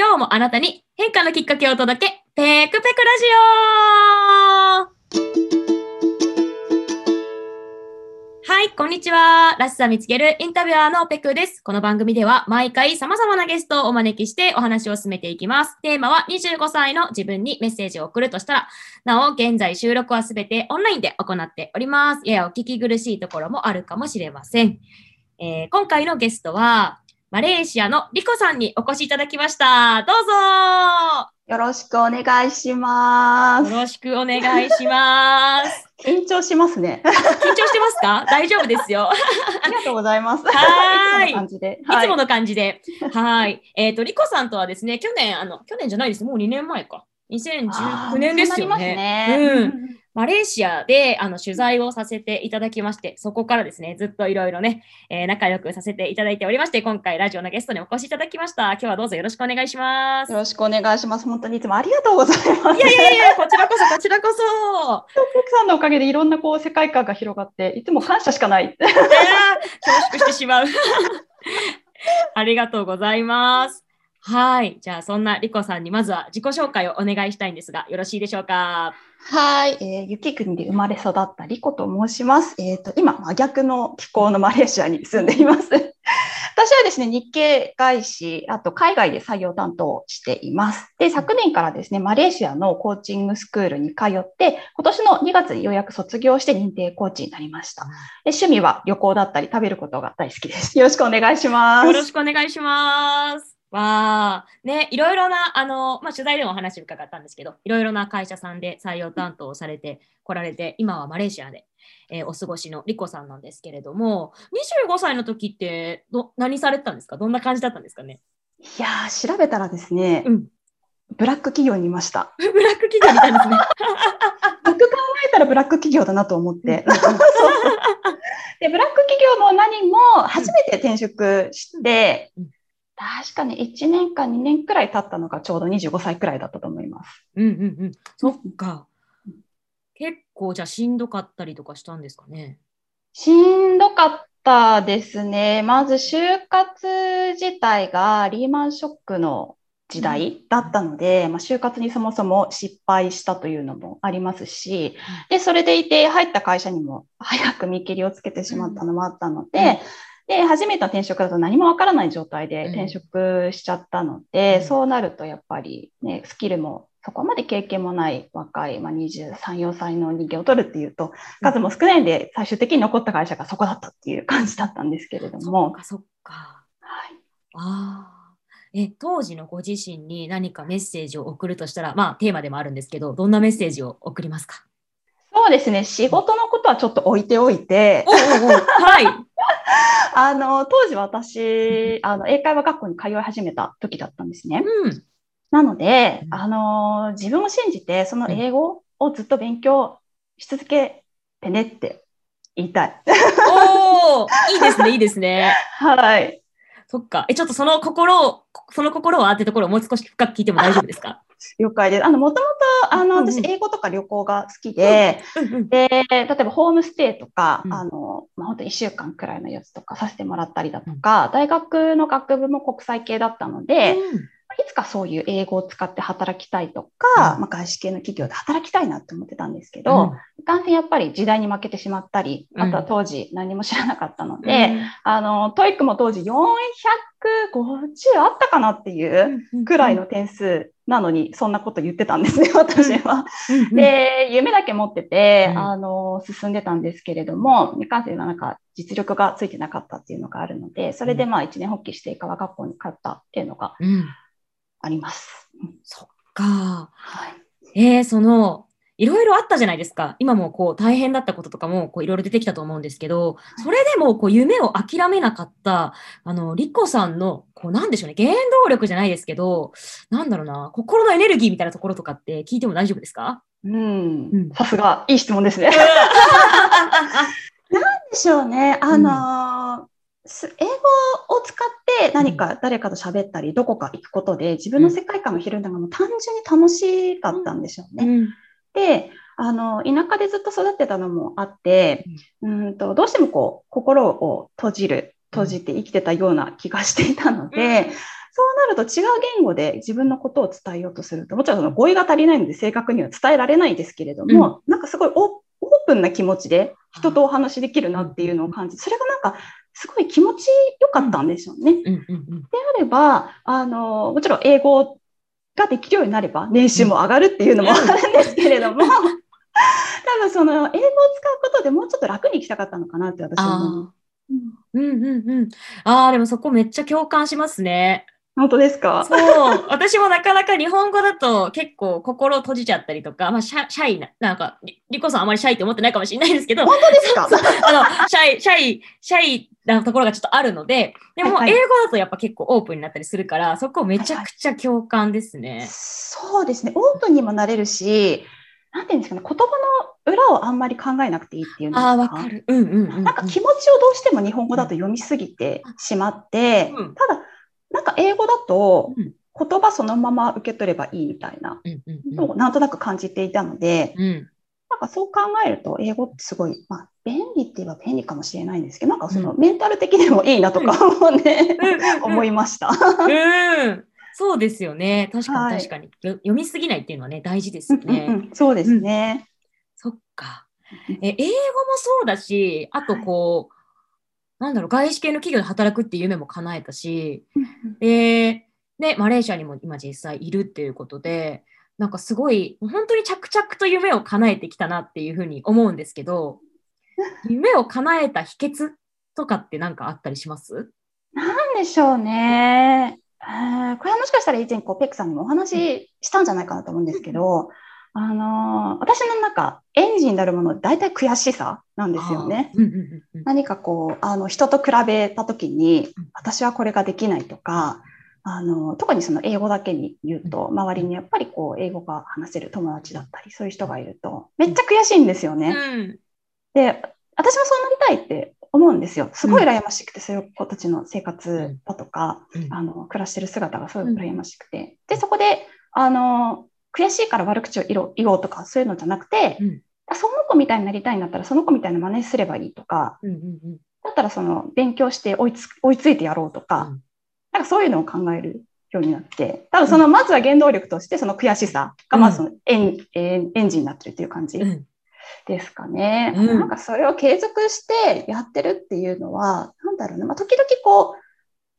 今日もあなたに変化のきっかけをお届け、ペクペクラジオはい、こんにちは。らしさ見つけるインタビュアーのペクです。この番組では毎回様々なゲストをお招きしてお話を進めていきます。テーマは25歳の自分にメッセージを送るとしたら、なお、現在収録はすべてオンラインで行っております。ややお聞き苦しいところもあるかもしれません。えー今回のゲストは、マレーシアのリコさんにお越しいただきました。どうぞよろしくお願いします。よろしくお願いします。緊張しますね。緊張してますか？大丈夫ですよ。ありがとうございます。はーいいつもの感じで。いつもの感じで。はい。えっ、と、リコさんとはですね、去年、あの、去年じゃないです。もう2年前か。2019年ですよね。ねうん。マレーシアであの取材をさせていただきまして、そこからですね、ずっといろいろね、えー仲良くさせていただいておりまして、今回ラジオのゲストにお越しいただきました。今日はどうぞよろしくお願いします。よろしくお願いします。本当にいつもありがとうございます。いやいやいや、こちらこそ、こちらこそ。奥さんのおかげでいろんなこう世界観が広がって、いつも感謝しかない。恐縮してしまう。ありがとうございます。はい。じゃあ、そんなリコさんにまずは自己紹介をお願いしたいんですが、よろしいでしょうか？はい、えー雪国で生まれ育ったリコと申します。えっ、と、今、真逆の気候のマレーシアに住んでいます。私はですね、日系外資、あと海外で採用担当をしています。で、昨年からですね、マレーシアのコーチングスクールに通って、今年の2月にようやく卒業して認定コーチになりました。で趣味は旅行だったり食べることが大好きです。よろしくお願いします。よろしくお願いします。わあ、ね、いろいろな、あの、まあ、取材でもお話伺ったんですけど、いろいろな会社さんで採用担当をされて来られて、今はマレーシアで、えーお過ごしのリコさんなんですけれども、25歳の時ってど、何されてたんですか？どんな感じだったんですかね？いやー、調べたらですね、うん。ブラック企業にいました。ブラック企業みたいですね。よく考えたらブラック企業だなと思って。で、ブラック企業も何も初めて転職してうん、確かに1年間、2年くらい経ったのがちょうど25歳くらいだったと思います。うんうんうん。そっか。結構じゃあしんどかったりとかしたんですかね？しんどかったですね。まず就活自体がリーマンショックの時代だったので、まあ、就活にそもそも失敗したというのもありますし、で、それでいて入った会社にも早く見切りをつけてしまったのもあったので、で、初めての転職だと何もわからない状態で転職しちゃったので、うん。そうなるとやっぱりね、スキルもそこまで経験もない若い、まあ、23、4歳の人間を取るっていうと、数も少ないんで、最終的に残った会社がそこだったっていう感じだったんですけれども、かそっか。はい、ああ。え、当時のご自身に何かメッセージを送るとしたら、まあテーマでもあるんですけど、どんなメッセージを送りますか？そうですね、仕事のことはちょっと置いておいて、おうおう。はい。あの、当時私、あの、英会話学校に通い始めた時だったんですね。うん。なのでう、んあの、自分を信じて、その英語をずっと勉強し続けてねって言いたい。おお、いいですね、いいですね。はい。そっか。え、ちょっとその心を、その心はってところをもう少し深く聞いても大丈夫ですか？了解です。あの、もともと、あの、私、英語とか旅行が好きで。で、例えばホームステイとか、うん。あの、まあ、本当1週間くらいのやつとかさせてもらったりだとか、大学の学部も国際系だったので、いつかそういう英語を使って働きたいとか、うん。まあ、外資系の企業で働きたいなって思ってたんですけど、いかんせんやっぱり時代に負けてしまったり、うん。あとは当時何も知らなかったのうん。で、あの、 TOEIC も当時450あったかなっていうくらいの点数なのに、そんなこと言ってたんですね、私は。で、夢だけ持ってて、うん。あの、進んでたんですけれども、いかんせんなんか実力がついてなかったっていうのがあるので、それでまあ一年発起して英会話学校に通ったっていうのがうん。あります。そっか。はい。えー、その、いろいろあったじゃないですか。今もこう大変だったこととかもこういろいろ出てきたと思うんですけど、それでもこう夢を諦めなかった、あの、リコさんの、こうなんでしょうね、原動力じゃないですけど、なんだろうな、心のエネルギーみたいなところとかって聞いても大丈夫ですか？うんうん。さすが、いい質問ですね。でしょうね。あのーす英語を使って何か誰かと喋ったり、どこか行くことで自分の世界観を広げるのがもう単純に楽しかったんでしょうね。うん。で、あの、田舎でずっと育ってたのもあって、うん。と、どうしてもこう、心を閉じる、閉じて生きてたような気がしていたので、そうなると違う言語で自分のことを伝えようとすると、もちろんその語彙が足りないので正確には伝えられないですけれども、なんかすごいオープンな気持ちで人とお話できるなっていうのを感じ、それがなんかかったんでしょうね。うんうんうんであれば、あの、もちろん英語ができるようになれば年収も上がるっていうのもあるんですけれども、多分その英語を使うことでもうちょっと楽に生きたかったのかなって私は思う。あーうんうんうん。ああ、でもそこめっちゃ共感しますね。本当ですか？そう、私もなかなか日本語だと結構心閉じちゃったりとか、まあシャシャイな、なんか、りりこさんあまりシャイって思ってないかもしれないですけど、本当ですか？あの、シャイ、シャイ、シャイなところがちょっとあるので、でもはいはい英語だとやっぱ結構オープンになったりするから、そこめちゃくちゃ共感ですね。そうですね。オープンにもなれるし、なんていうんですかね、言葉の裏をあんまり考えなくていいっていうんですか？ああ、わかる。うんうんうんうん。なんか気持ちをどうしても日本語だと読みすぎてしまって、うんただ、なんか英語だとうん言葉そのまま受け取ればいいみたいなのをなんとなく感じていたので、なんかそう考えると英語ってすごい、まあ、便利って言えば便利かもしれないんですけど、なんかそのメンタル的にもいいなとかもね、思いました。うん。そうですよね。確かはいに確かに。よ読みすぎないっていうのはね、大事ですよね。うんうんそうですね。そっか。え、英語もそうだし、あとこう、なんだろう、外資系の企業で働くっていう夢も叶えたし、で、ね、マレーシアにも今実際いるっていうことで、なんかすごい、本当に着々と夢を叶えてきたなっていうふうに思うんですけど、夢を叶えた秘訣とかって何かあったりします？なんでしょうね。えーこれはもしかしたら以前こうペックさんにもお話ししたんじゃないかなと思うんですけど、あのー私の中、エンジンになるもの、大体悔しさなんですよね。あー。うんうんうんうん。何かこう、あの、人と比べたときにうん、私はこれができないとか、あの、特にその英語だけに言うと、周りにやっぱりこう、英語が話せる友達だったり、そういう人がいると、めっちゃ悔しいんですよね。うん。で、私もそうなりたいって思うんですよ。すごい羨ましくて、そういう子たちの生活だとか、うん。あの、暮らしてる姿がすごい羨ましくて。で、そこで、あの、悔しいから悪口を言おうとか、そういうのじゃなくて、うん。あその子みたいになりたいんだったら、その子みたいな真似すればいいとか、うんうんうん。だったらその勉強して追いつ追いついてやろうとか、うん。なんかそういうのを考えるようになって、多分そのまずは原動力としてその悔しさがまずそのエン,、えーエンジンになってるっていう感じうん。ですかね。うん。なんかそれを継続してやってるっていうのは、なんだろうな、まあ、時々こう、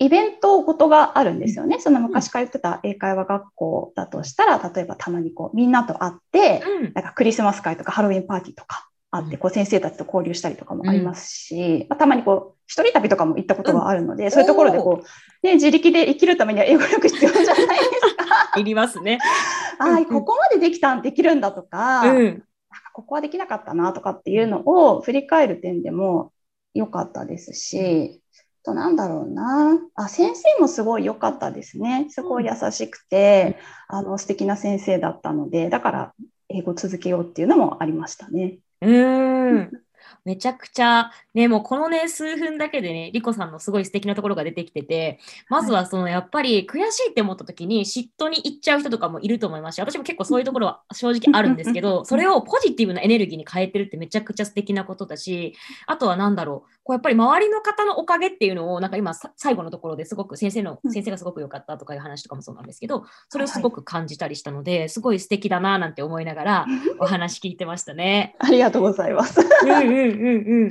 イベントごとがあるんですよね。その昔から言ってた英会話学校だとしたら、例えばたまにこうみんなと会って、うんなんかクリスマス会とかハロウィンパーティーとかあって、こう先生たちと交流したりとかもありますし、まあ、たまにこう、一人旅とかも行ったことがあるので、そういうところでこう、ね、自力で生きるためには英語力必要じゃないですか。いりますね。ああ、ここまでできたん、できるんだとか、うん。なんかここはできなかったなとかっていうのを振り返る点でも良かったですし、あとなんだろうな。あ、先生もすごい良かったですね。すごい優しくて、あの、素敵な先生だったので、だから英語続けようっていうのもありましたね。うーん。めちゃくちゃ、ね、もうこのね、数分だけでね、リコさんのすごい素敵なところが出てきてて、まずはそのやっぱり悔しいって思った時に嫉妬に行っちゃう人とかもいると思いますし、私も結構そういうところは正直あるんですけど、それをポジティブなエネルギーに変えてるってめちゃくちゃ素敵なことだし、あとはなんだろう、こうやっぱり周りの方のおかげっていうのを、なんか今さ最後のところですごく先生の、先生がすごく良かったとかいう話とかもそうなんですけど、それをすごく感じたりしたので、すごい素敵だななんて思いながらお話聞いてましたね。ありがとうございます。うんうんうんうん。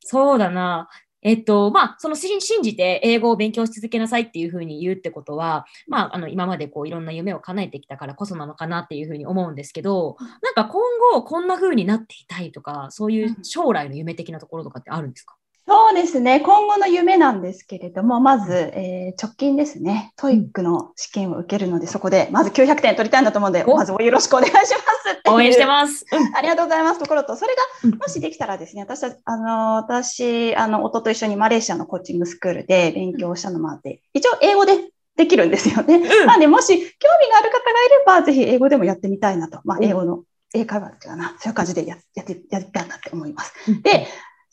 そうだな。えっと、まあ、その信信じて英語を勉強し続けなさいっていうふうに言うってことは、まあ、あの、今までこういろんな夢を叶えてきたからこそなのかなっていうふうに思うんですけど、なんか今後こんな風になっていたいとか、そういう将来の夢的なところとかってあるんですか？そうですね。今後の夢なんですけれども、まず、えー直近ですね。 TOEIC の試験を受けるので、そこで、まず900点取りたいんだと思うので、おまずよろしくお願いします応援してます。うんありがとうございます。ところと、それうんが、もしできたらですね、私は、あの、私、あの、夫と一緒にマレーシアのコーチングスクールで勉強したのもあって、一応英語でできるんですよね。うんなので、もし興味がある方がいれば、ぜひ英語でもやってみたいなと。まあ、うん英語の、英会話っていうかな、そういう感じでややって、やりたいなって思います。うんで、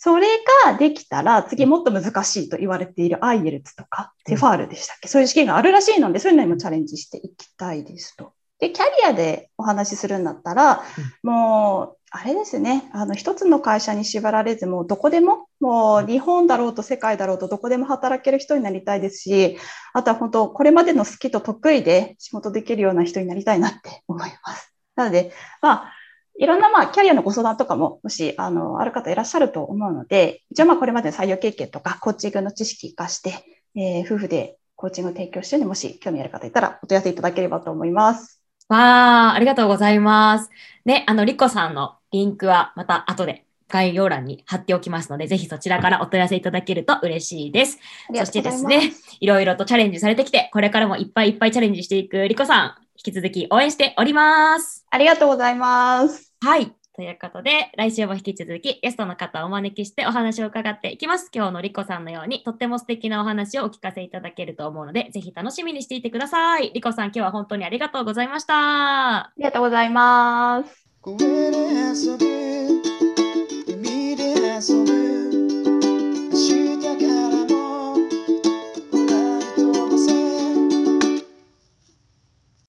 それができたら、次もっと難しいと言われている IELTS とか、うん。テファールでしたっけ、そういう試験があるらしいので、そういうのにもチャレンジしていきたいですと。で、キャリアでお話しするんだったら、もう、あれですね、あの、一つの会社に縛られず、もうどこでももう日本だろうと世界だろうとどこでも働ける人になりたいですし、あとは本当、これまでの好きと得意で仕事できるような人になりたいなって思います。なので、まあ、いろんなまあキャリアのご相談とかも、もしあのある方いらっしゃると思うので、一応まあこれまでの採用経験とかコーチングの知識活かして、えー、夫婦でコーチングを提供してるので、もし興味ある方いたらお問い合わせいただければと思います。わあ、ありがとうございます。ね、あの、リコさんのリンクはまた後で概要欄に貼っておきますので、ぜひそちらからお問い合わせいただけると嬉しいです。そしてですね、いろいろとチャレンジされてきて、これからもいっぱいいっぱいチャレンジしていくリコさん、引き続き応援しております。ありがとうございます。はい。ということで、来週も引き続きゲストの方をお招きしてお話を伺っていきます。今日のリコさんのようにとっても素敵なお話をお聞かせいただけると思うので、ぜひ楽しみにしていてください。リコさん、今日は本当にありがとうございました。ありがとうございます。somewhere